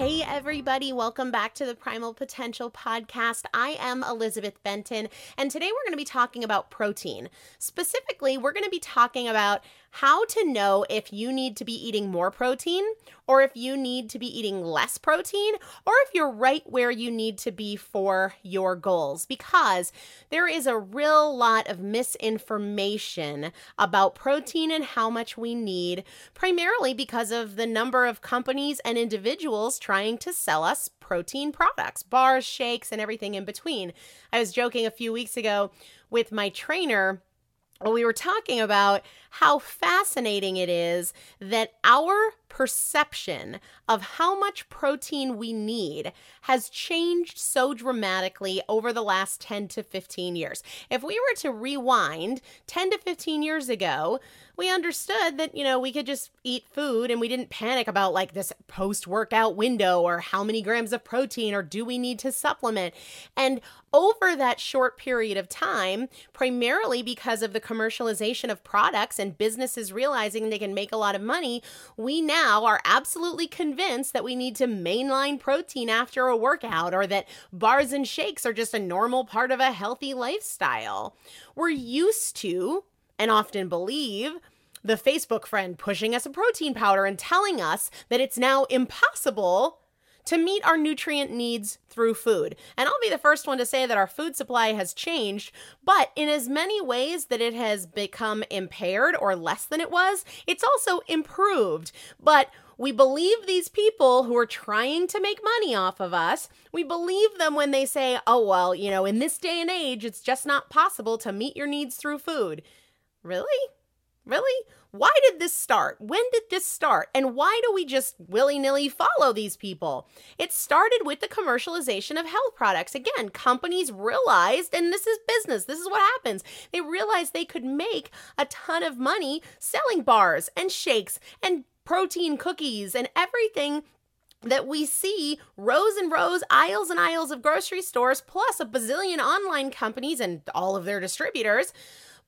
Hey, everybody, welcome back to the Primal Potential Podcast. I am Elizabeth Benton, and today we're going to be talking about protein. Specifically, we're going to be talking about how to know if you need to be eating more protein or if you need to be eating less protein or if you're right where you need to be for your goals because there is a real lot of misinformation about protein and how much we need, primarily because of the number of companies and individuals trying to sell us protein products, bars, shakes, and everything in between. I was joking a few weeks ago with my trainer well, we were talking about how fascinating it is that our perception of how much protein we need has changed so dramatically over the last 10 to 15 years. If we were to rewind 10 to 15 years ago, we understood that, you know, we could just eat food and we didn't panic about like this post workout window or how many grams of protein or do we need to supplement. And over that short period of time, primarily because of the commercialization of products and businesses realizing they can make a lot of money, we now are absolutely convinced that we need to mainline protein after a workout or that bars and shakes are just a normal part of a healthy lifestyle. We're used to and often believe the Facebook friend pushing us a protein powder and telling us that it's now impossible to meet our nutrient needs through food. And I'll be the first one to say that our food supply has changed, but in as many ways that it has become impaired or less than it was, it's also improved. But we believe these people who are trying to make money off of us. We believe them when they say, oh, well, you know, in this day and age, it's just not possible to meet your needs through food. Really? Really? Why did this start? When did this start? And why do we just willy nilly follow these people? It started with the commercialization of health products. Again, companies realized, and this is business, this is what happens. They realized they could make a ton of money selling bars and shakes and protein cookies and everything that we see rows and rows, aisles and aisles of grocery stores, plus a bazillion online companies and all of their distributors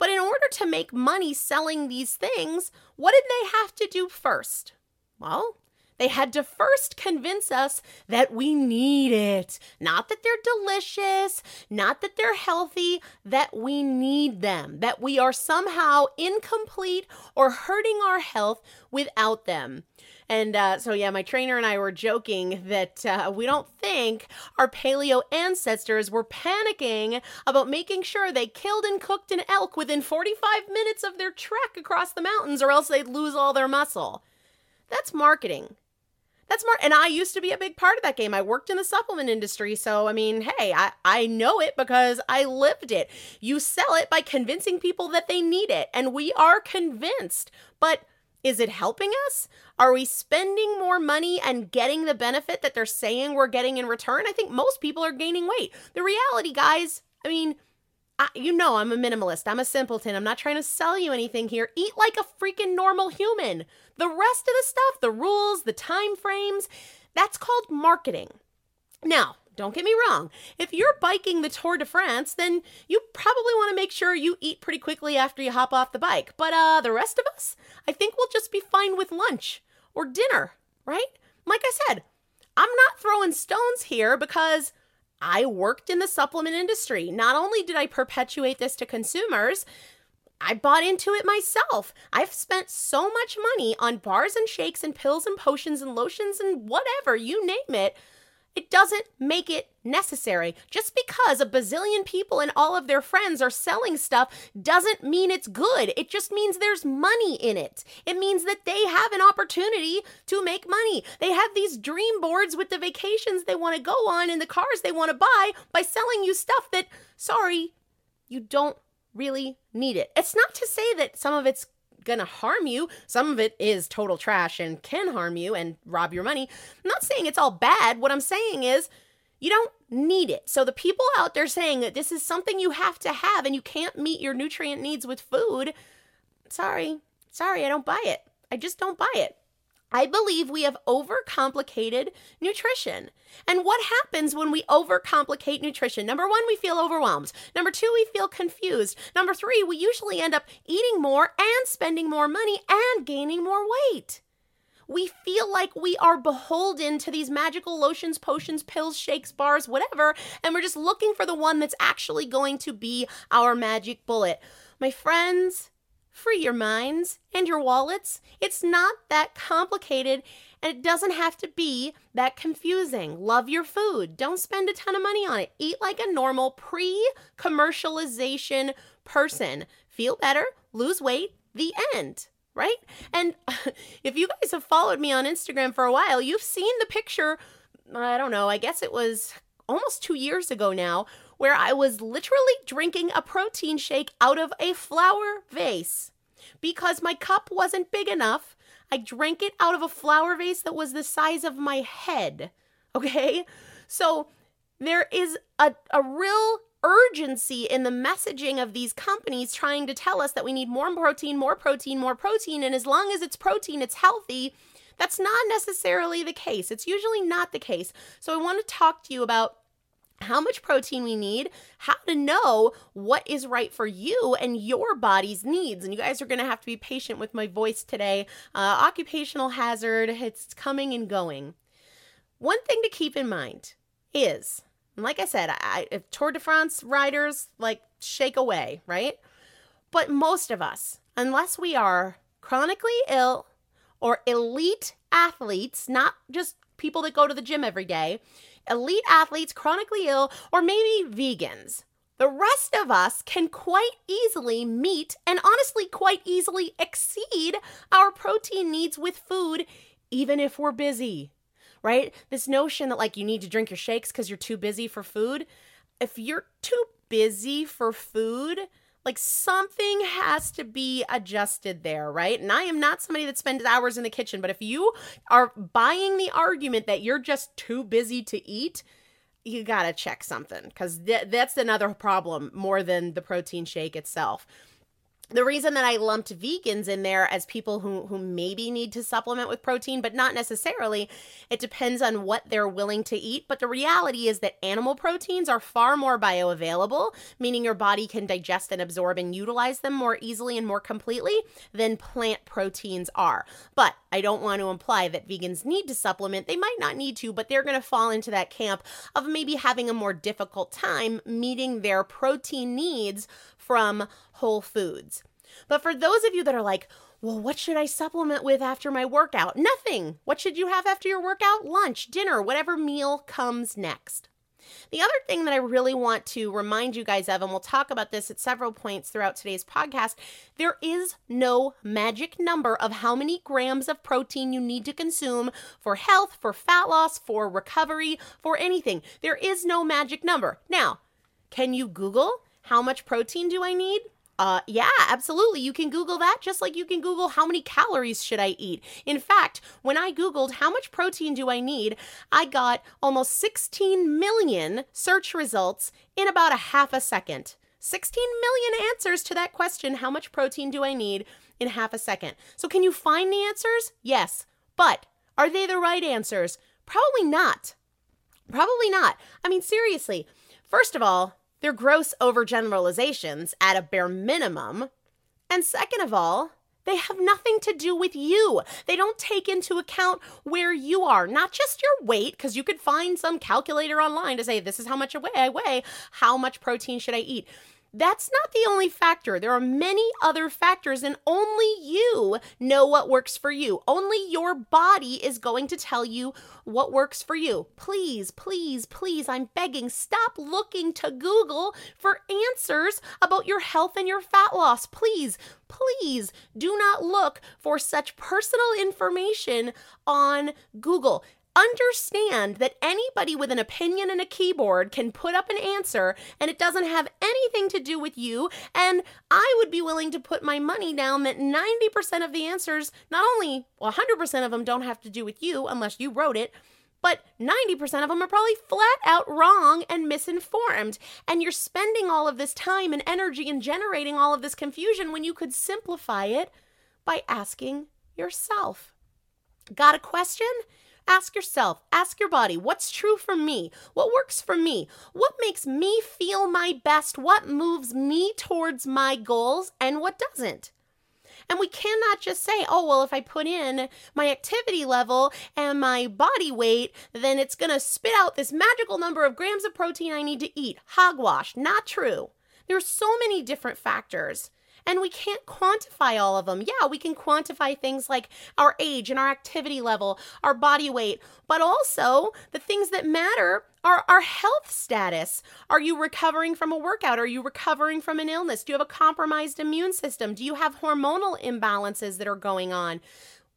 but in order to make money selling these things, what did they have to do first? Well, they had to first convince us that we need it. Not that they're delicious, not that they're healthy, that we need them, that we are somehow incomplete or hurting our health without them. And uh, so, yeah, my trainer and I were joking that uh, we don't think our paleo ancestors were panicking about making sure they killed and cooked an elk within 45 minutes of their trek across the mountains, or else they'd lose all their muscle. That's marketing. That's smart. And I used to be a big part of that game. I worked in the supplement industry. So, I mean, hey, I, I know it because I lived it. You sell it by convincing people that they need it. And we are convinced. But is it helping us? Are we spending more money and getting the benefit that they're saying we're getting in return? I think most people are gaining weight. The reality, guys, I mean, I, you know, I'm a minimalist. I'm a simpleton. I'm not trying to sell you anything here. Eat like a freaking normal human. The rest of the stuff, the rules, the time frames, that's called marketing. Now, don't get me wrong. If you're biking the Tour de France, then you probably want to make sure you eat pretty quickly after you hop off the bike. But uh the rest of us, I think we'll just be fine with lunch or dinner, right? Like I said, I'm not throwing stones here because I worked in the supplement industry. Not only did I perpetuate this to consumers, I bought into it myself. I've spent so much money on bars and shakes and pills and potions and lotions and whatever, you name it. It doesn't make it necessary. Just because a bazillion people and all of their friends are selling stuff doesn't mean it's good. It just means there's money in it. It means that they have an opportunity to make money. They have these dream boards with the vacations they want to go on and the cars they want to buy by selling you stuff that, sorry, you don't really need it. It's not to say that some of it's gonna harm you. Some of it is total trash and can harm you and rob your money. I'm not saying it's all bad. What I'm saying is you don't need it. So the people out there saying that this is something you have to have and you can't meet your nutrient needs with food, sorry. Sorry, I don't buy it. I just don't buy it. I believe we have overcomplicated nutrition. And what happens when we overcomplicate nutrition? Number one, we feel overwhelmed. Number two, we feel confused. Number three, we usually end up eating more and spending more money and gaining more weight. We feel like we are beholden to these magical lotions, potions, pills, shakes, bars, whatever, and we're just looking for the one that's actually going to be our magic bullet. My friends, free your minds and your wallets. It's not that complicated and it doesn't have to be that confusing. Love your food. Don't spend a ton of money on it. Eat like a normal pre commercialization person. Feel better, lose weight, the end. Right? And if you guys have followed me on Instagram for a while, you've seen the picture. I don't know, I guess it was almost two years ago now, where I was literally drinking a protein shake out of a flower vase because my cup wasn't big enough. I drank it out of a flower vase that was the size of my head. Okay? So there is a, a real urgency in the messaging of these companies trying to tell us that we need more protein, more protein, more protein. And as long as it's protein, it's healthy. That's not necessarily the case. It's usually not the case. So I want to talk to you about how much protein we need, how to know what is right for you and your body's needs. And you guys are going to have to be patient with my voice today. Uh, occupational hazard, it's coming and going. One thing to keep in mind is, like I said, I, I, Tour de France riders like shake away, right? But most of us, unless we are chronically ill or elite athletes, not just people that go to the gym every day, elite athletes, chronically ill, or maybe vegans. The rest of us can quite easily meet and honestly quite easily exceed our protein needs with food, even if we're busy, right? This notion that like you need to drink your shakes because you're too busy for food. If you're too busy for food, like something has to be adjusted there, right? And I am not somebody that spends hours in the kitchen, but if you are buying the argument that you're just too busy to eat, you got to check something because th- that's another problem more than the protein shake itself the reason that I lumped vegans in there as people who who maybe need to supplement with protein, but not necessarily, it depends on what they're willing to eat. But the reality is that animal proteins are far more bioavailable, meaning your body can digest and absorb and utilize them more easily and more completely than plant proteins are. But I don't want to imply that vegans need to supplement. They might not need to, but they're going to fall into that camp of maybe having a more difficult time meeting their protein needs from whole foods. But for those of you that are like, well, what should I supplement with after my workout? Nothing. What should you have after your workout? Lunch, dinner, whatever meal comes next. The other thing that I really want to remind you guys of, and we'll talk about this at several points throughout today's podcast, there is no magic number of how many grams of protein you need to consume for health, for fat loss, for recovery, for anything. There is no magic number. Now, can you Google how much protein do I need? Uh, yeah, absolutely. You can Google that just like you can Google how many calories should I eat. In fact, when I Googled how much protein do I need, I got almost 16 million search results in about a half a second. 16 million answers to that question how much protein do I need in half a second. So, can you find the answers? Yes. But are they the right answers? Probably not. Probably not. I mean, seriously, first of all, they're gross overgeneralizations at a bare minimum. And second of all, they have nothing to do with you. They don't take into account where you are, not just your weight, because you could find some calculator online to say, this is how much away I weigh, how much protein should I eat. That's not the only factor. There are many other factors, and only you know what works for you. Only your body is going to tell you what works for you. Please, please, please, I'm begging, stop looking to Google for answers about your health and your fat loss. Please, please do not look for such personal information on Google understand that anybody with an opinion and a keyboard can put up an answer and it doesn't have anything to do with you. And I would be willing to put my money down that 90% of the answers, not only 100% of them don't have to do with you unless you wrote it, but 90% of them are probably flat out wrong and misinformed. And you're spending all of this time and energy and generating all of this confusion when you could simplify it by asking yourself. Got a question? Ask yourself, ask your body, what's true for me? What works for me? What makes me feel my best? What moves me towards my goals and what doesn't? And we cannot just say, oh, well, if I put in my activity level and my body weight, then it's going to spit out this magical number of grams of protein I need to eat. Hogwash. Not true. There are so many different factors And we can't quantify all of them. Yeah, we can quantify things like our age and our activity level, our body weight, but also the things that matter are our health status. Are you recovering from a workout? Are you recovering from an illness? Do you have a compromised immune system? Do you have hormonal imbalances that are going on?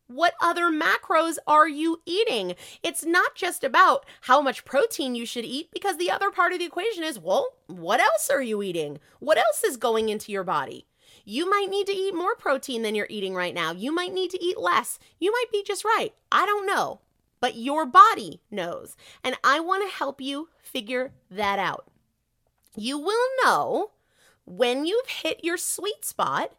What other macros are you eating? It's not just about how much protein you should eat because the other part of the equation is well, what else are you eating? What else is going into your body? You might need to eat more protein than you're eating right now. You might need to eat less. You might be just right. I don't know. But your body knows. And I want to help you figure that out. You will know when you've hit your sweet spot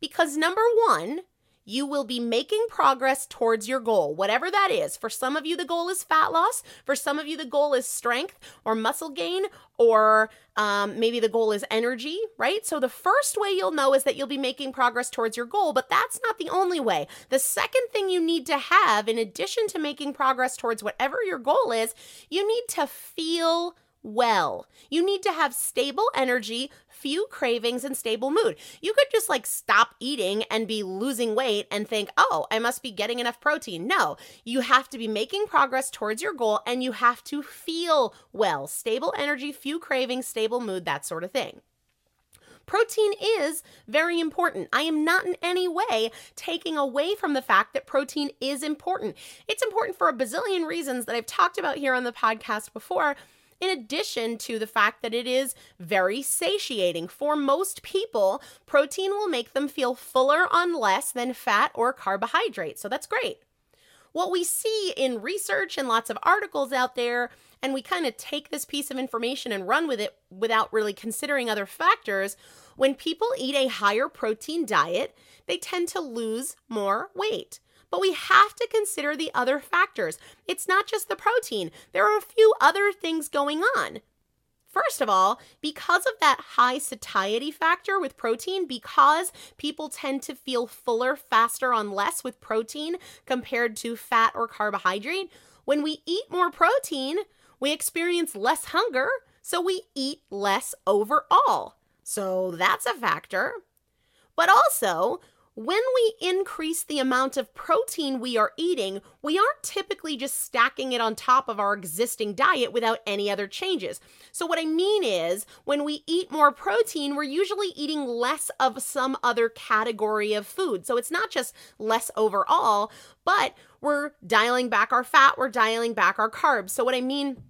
because number one, you will be making progress towards your goal, whatever that is. For some of you, the goal is fat loss. For some of you, the goal is strength or muscle gain, or um, maybe the goal is energy, right? So, the first way you'll know is that you'll be making progress towards your goal, but that's not the only way. The second thing you need to have, in addition to making progress towards whatever your goal is, you need to feel well. You need to have stable energy, few cravings, and stable mood. You could just like stop eating and be losing weight and think, oh, I must be getting enough protein. No, you have to be making progress towards your goal and you have to feel well. Stable energy, few cravings, stable mood, that sort of thing. Protein is very important. I am not in any way taking away from the fact that protein is important. It's important for a bazillion reasons that I've talked about here on the podcast before in addition to the fact that it is very satiating. For most people, protein will make them feel fuller on less than fat or carbohydrate. So that's great. What we see in research and lots of articles out there, and we kind of take this piece of information and run with it without really considering other factors, when people eat a higher protein diet, they tend to lose more weight. But we have to consider the other factors. It's not just the protein, there are a few other things going on. First of all, because of that high satiety factor with protein, because people tend to feel fuller faster on less with protein compared to fat or carbohydrate, when we eat more protein, we experience less hunger, so we eat less overall. So that's a factor. But also, when we increase the amount of protein we are eating, we aren't typically just stacking it on top of our existing diet without any other changes. So, what I mean is, when we eat more protein, we're usually eating less of some other category of food. So, it's not just less overall, but we're dialing back our fat, we're dialing back our carbs. So, what I mean,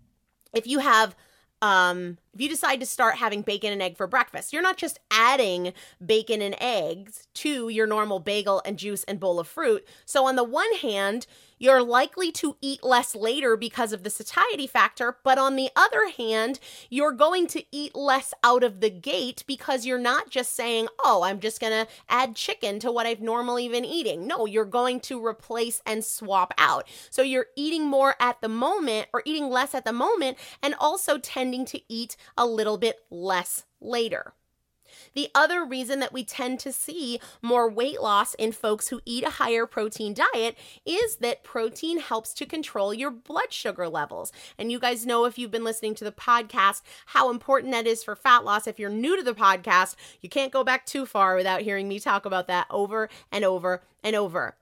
if you have um, if you decide to start having bacon and egg for breakfast, you're not just adding bacon and eggs to your normal bagel and juice and bowl of fruit. So, on the one hand, you're likely to eat less later because of the satiety factor, but on the other hand, you're going to eat less out of the gate because you're not just saying, oh, I'm just going to add chicken to what I've normally been eating. No, you're going to replace and swap out. So you're eating more at the moment or eating less at the moment and also tending to eat a little bit less later. The other reason that we tend to see more weight loss in folks who eat a higher protein diet is that protein helps to control your blood sugar levels. And you guys know if you've been listening to the podcast how important that is for fat loss. If you're new to the podcast, you can't go back too far without hearing me talk about that over and over and over.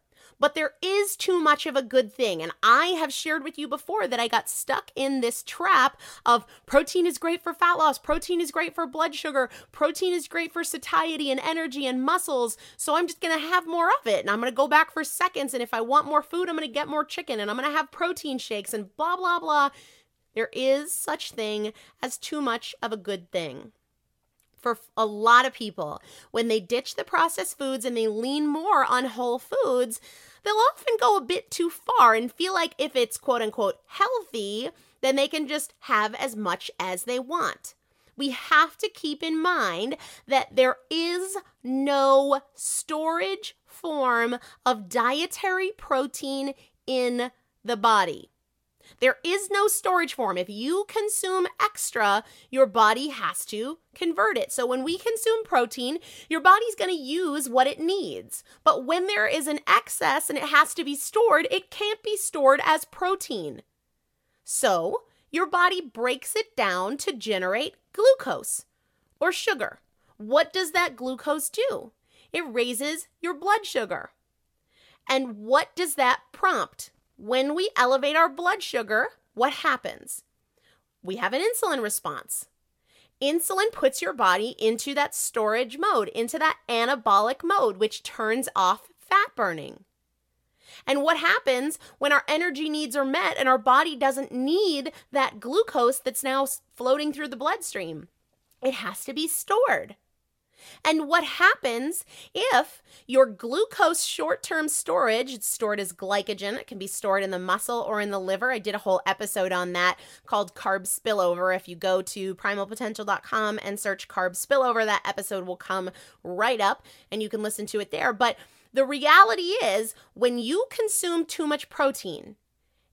But there is too much of a good thing. And I have shared with you before that I got stuck in this trap of protein is great for fat loss, protein is great for blood sugar, protein is great for satiety and energy and muscles. So I'm just going to have more of it. And I'm going to go back for seconds. And if I want more food, I'm going to get more chicken and I'm going to have protein shakes and blah, blah, blah. There is such thing as too much of a good thing for a lot of people. When they ditch the processed foods and they lean more on whole foods, they'll often go a bit too far and feel like if it's quote unquote healthy, then they can just have as much as they want. We have to keep in mind that there is no storage form of dietary protein in the body. There is no storage form. If you consume extra, your body has to convert it. So when we consume protein, your body's going to use what it needs. But when there is an excess and it has to be stored, it can't be stored as protein. So your body breaks it down to generate glucose or sugar what does that glucose do? It raises your blood sugar. And what does that prompt? When we elevate our blood sugar, what happens? We have an insulin response. Insulin puts your body into that storage mode, into that anabolic mode, which turns off fat burning. And what happens when our energy needs are met and our body doesn't need that glucose that's now floating through the bloodstream? It has to be stored. And what happens if your glucose short term storage, it's stored as glycogen, it can be stored in the muscle or in the liver. I did a whole episode on that called carb spillover. If you go to primalpotential.com and search carb spillover, that episode will come right up and you can listen to it there. But the reality is, when you consume too much protein,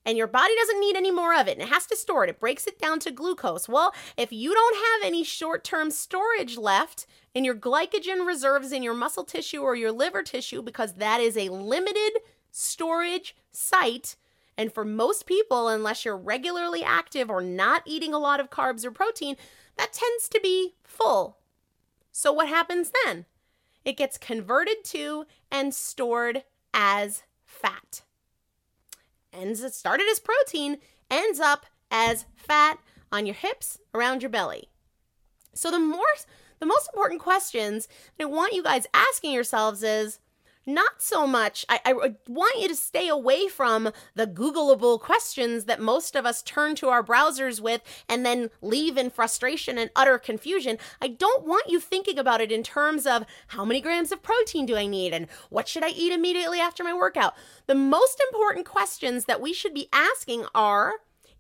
and your body doesn't need any more of it and it has to store it. It breaks it down to glucose. Well, if you don't have any short term storage left in your glycogen reserves in your muscle tissue or your liver tissue, because that is a limited storage site. And for most people, unless you're regularly active or not eating a lot of carbs or protein, that tends to be full. So, what happens then? It gets converted to and stored as fat. Ends it started as protein, ends up as fat on your hips, around your belly. So the more the most important questions I want you guys asking yourselves is not so much. I, I, want you to stay away from the googleable questions that most of us turn to our browsers with and then leave in frustration and utter confusion. I don't want you thinking about it in terms of how many grams of protein do i need? And what should i eat immediately after my workout? The most important questions that we should be asking are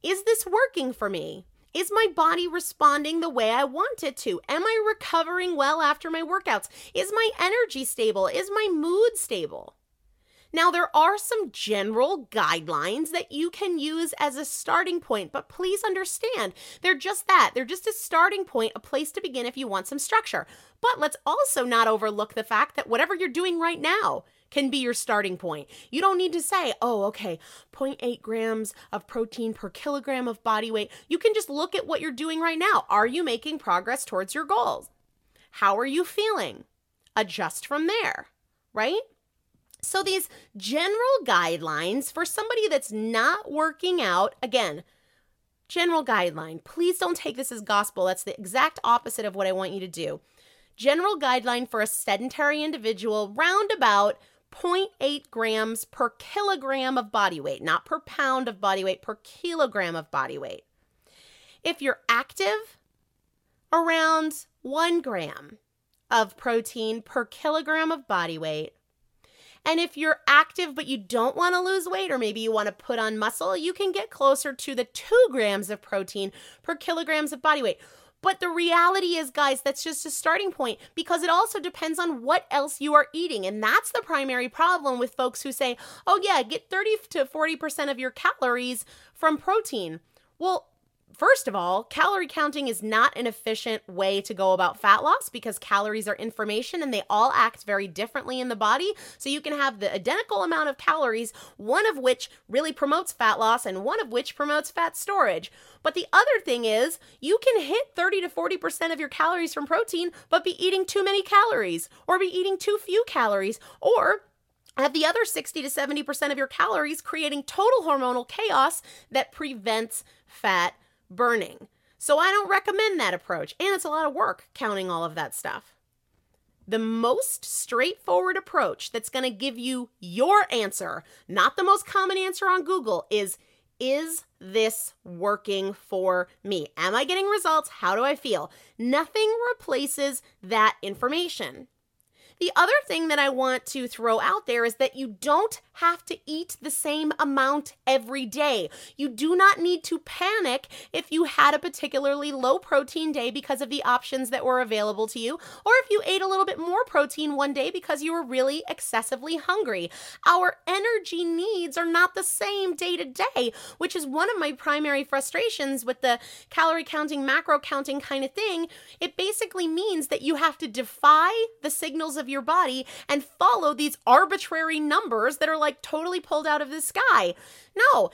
is this working for me is my body responding the way I want it to? Am I recovering well after my workouts? Is my energy stable? Is my mood stable? Now, there are some general guidelines that you can use as a starting point, but please understand they're just that. They're just a starting point, a place to begin if you want some structure. But let's also not overlook the fact that whatever you're doing right now, can be your starting point. You don't need to say, oh, okay, 0.8 grams of protein per kilogram of body weight. You can just look at what you're doing right now. Are you making progress towards your goals? How are you feeling? Adjust from there, right? So, these general guidelines for somebody that's not working out, again, general guideline. Please don't take this as gospel. That's the exact opposite of what I want you to do. General guideline for a sedentary individual, roundabout 0.8 grams per kilogram of body weight, not per pound of body weight, per kilogram of body weight. If you're active, around one gram of protein per kilogram of body weight. And if you're active but you don't want to lose weight, or maybe you want to put on muscle, you can get closer to the two grams of protein per kilograms of body weight. But the reality is, guys, that's just a starting point because it also depends on what else you are eating. And that's the primary problem with folks who say, oh, yeah, get 30 to 40% of your calories from protein. Well, First of all, calorie counting is not an efficient way to go about fat loss because calories are information and they all act very differently in the body. So you can have the identical amount of calories, one of which really promotes fat loss and one of which promotes fat storage. But the other thing is, you can hit 30 to 40% of your calories from protein, but be eating too many calories or be eating too few calories or have the other 60 to 70% of your calories creating total hormonal chaos that prevents fat burning. So I don't recommend that approach. And it's a lot of work counting all of that stuff. The most straightforward approach that's going to give you your answer, not the most common answer on Google, is Is this working for me? Am I getting results? How do I feel? Nothing replaces that information. The other thing that I want to throw out there is that you don't have to eat the same amount every day. You do not need to panic if you had a particularly low protein day because of the options that were available to you, or if you ate a little bit more protein one day because you were really excessively hungry. Our energy needs are not the same day to day, which is one of my primary frustrations with the calorie counting, macro counting kind of thing. It basically means that you have to defy the signals of your body and follow these arbitrary numbers that are like totally pulled out of the sky. No,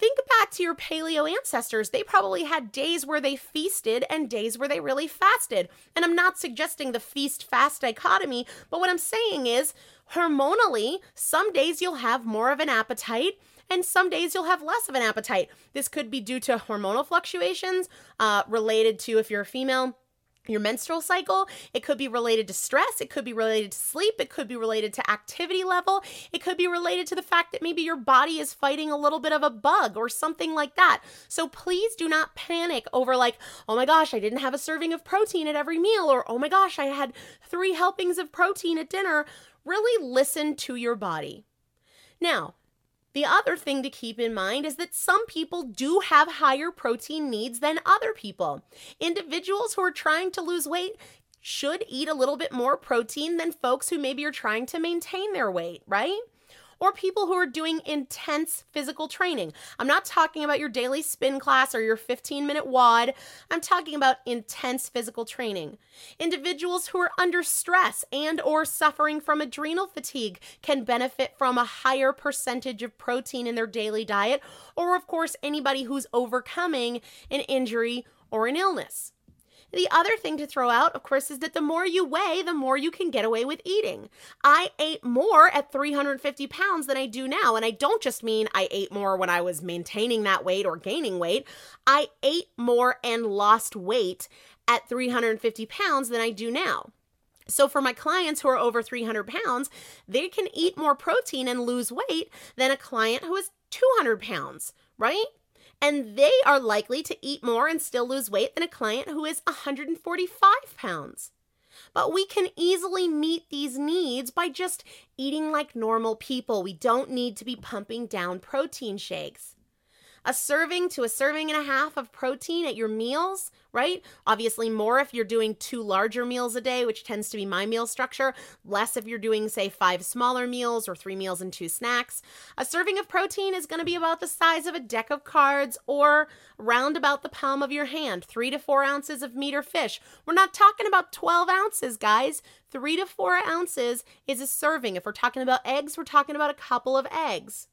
Think back to your paleo ancestors. They probably had days where they feasted and days where they really fasted. And I'm not suggesting the feast fast dichotomy, but what I'm saying is hormonally, some days you'll have more of an appetite and some days you'll have less of an appetite. This could be due to hormonal fluctuations uh, related to if you're a female your menstrual cycle. It could be related to stress. It could be related to sleep. It could be related to activity level. It could be related to the fact that maybe your body is fighting a little bit of a bug or something like that. So please do not panic over, like, oh my gosh, I didn't have a serving of protein at every meal, or oh my gosh, I had three helpings of protein at dinner. Really listen to your body. Now, the other thing to keep in mind is that some people do have higher protein needs than other people. Individuals who are trying to lose weight should eat a little bit more protein than folks who maybe are trying to maintain their weight, right? Or people who are doing intense physical training. I'm not talking about your daily spin class or your 15 minute WOD. I'm talking about intense physical training. Individuals who are under stress and or suffering from adrenal fatigue can benefit from a higher percentage of protein in their daily diet, or of course anybody who's overcoming an injury or an illness. The other thing to throw out, of course, is that the more you weigh, the more you can get away with eating. I ate more at 350 pounds than I do now. And I don't just mean I ate more when I was maintaining that weight or gaining weight. I ate more and lost weight at 350 pounds than I do now. So, for my clients who are over 300 pounds, they can eat more protein and lose weight than a client who is 200 pounds, right? And they are likely to eat more and still lose weight than a client who is 145 pounds. But we can easily meet these needs by just eating like normal people. We don't need to be pumping down protein shakes a serving to a serving and a half of protein at your meals, right? Obviously, more if you're doing two larger meals a day, which tends to be my meal structure, less if you're doing, say, five smaller meals or three meals and two snacks. A serving of protein is going to be about the size of a deck of cards or round about the palm of your hand, three to four ounces of meat or fish. We're not talking about 12 ounces, guys. Three to four ounces is a serving. If we're talking about eggs, we're talking about a couple of eggs.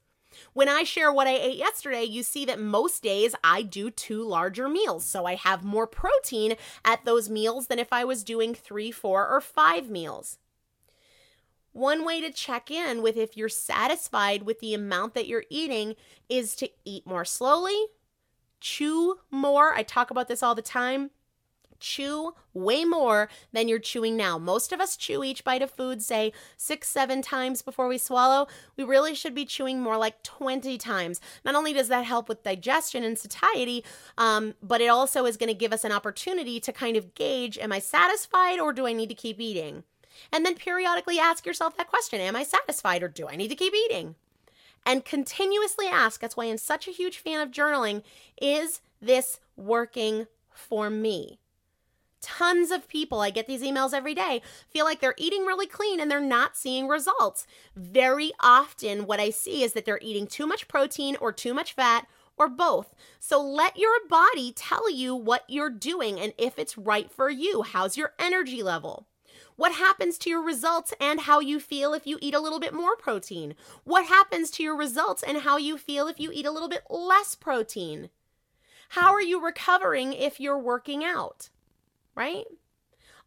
When I share what I ate yesterday, you see that most days I do two larger meals. So I have more protein at those meals than if I was doing three, four, or five meals. One way to check in with if you're satisfied with the amount that you're eating is to eat more slowly, chew more. I talk about this all the time chew way more than you're chewing now. Most of us chew each bite of food, say six, seven times before we swallow. We really should be chewing more like 20 times. Not only does that help with digestion and satiety, um, but it also is going to give us an opportunity to kind of gauge am I satisfied or do I need to keep eating? And then periodically ask yourself that question Am I satisfied or do I need to keep eating? And continuously ask. That's why I'm such a huge fan of journaling. Is this working for me? Tons of people, I get these emails every day, feel like they're eating really clean and they're not seeing results. Very often, what I see is that they're eating too much protein or too much fat or both. So let your body tell you what you're doing and if it's right for you. How's your energy level? What happens to your results and how you feel if you eat a little bit more protein? What happens to your results and how you feel if you eat a little bit less protein? How are you recovering if you're working out? Right?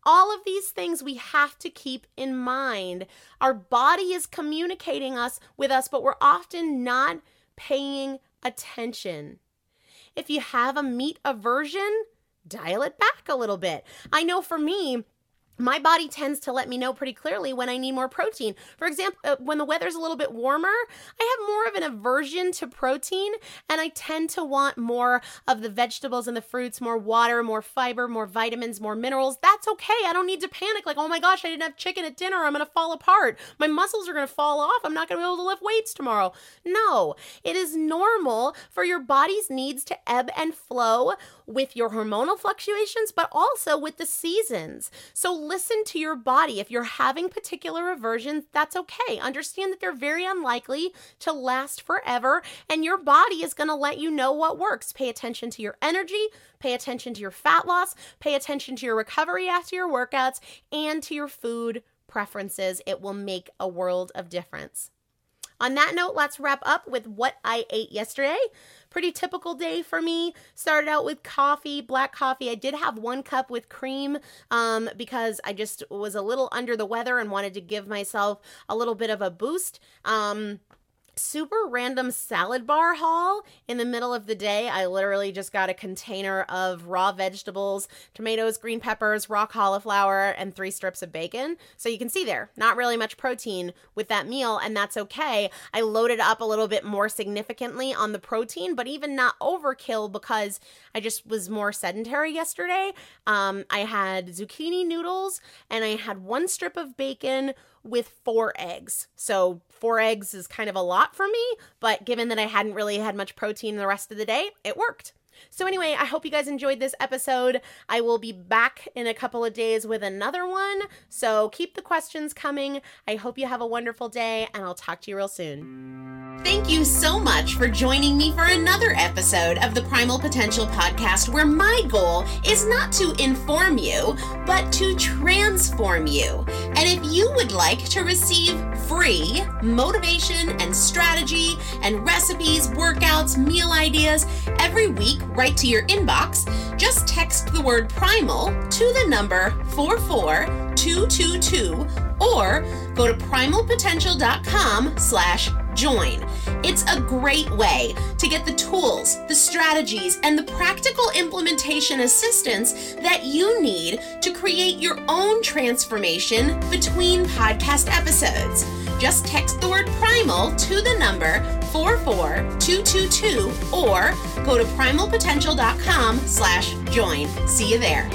All of these things we have to keep in mind. Our body is communicating us with us, but we're often not paying attention. If you have a meat aversion, dial it back a little bit. I know for me, my body tends to let me know pretty clearly when I need more protein. For example, uh, when the weather's a little bit warmer, I have more of an aversion to protein and I tend to want more of the vegetables and the fruits, more water, more fiber, more vitamins, more minerals. That's okay. I don't need to panic like, oh my gosh, I didn't have chicken at dinner. I'm going to fall apart. My muscles are going to fall off. I'm not going to be able to lift weights tomorrow. No, it is normal for your body's needs to ebb and flow with your hormonal fluctuations, but also with the seasons. So listen to your body. If you're having particular aversions, that's okay. Understand that they're very unlikely to last forever, and your body is going to let you know what works. Pay attention to your energy, pay attention to your fat loss, pay attention to your recovery after your workouts, and to your food preferences. It will make a world of difference. On that note, let's wrap up with what I ate yesterday. Pretty typical day for me. Started out with coffee, black coffee. I did have one cup with cream um, because I just was a little under the weather and wanted to give myself a little bit of a boost. Um, super random salad bar haul in the middle of the day. I literally just got a container of raw vegetables, tomatoes, green peppers, raw cauliflower, and three strips of bacon. So you can see there, not really much protein with that meal, and that's okay. I loaded up a little bit more significantly on the protein, but even not overkill because I just was more sedentary yesterday. Um, I had zucchini noodles and I had one strip of bacon with four eggs. So, four eggs is kind of a lot for me, but given that I hadn't really had much protein the rest of the day, it worked. So, anyway, I hope you guys enjoyed this episode. I will be back in a couple of days with another one. So, keep the questions coming. I hope you have a wonderful day, and I'll talk to you real soon. Thank you so much for joining me for another episode of the Primal Potential Podcast, where my goal is not to inform you, but to transform you. And if you would like to receive free motivation and strategy and recipes, workouts, meal ideas every week right to your inbox, just text the word primal to the number 44222 or go to primalpotential.com slash join. It's a great way to get the tools, the strategies, and the practical implementation assistance that you need to create your own transformation between podcast episodes. Just text the word primal to the number 44222 or go to primalpotential.com slash join. See you there.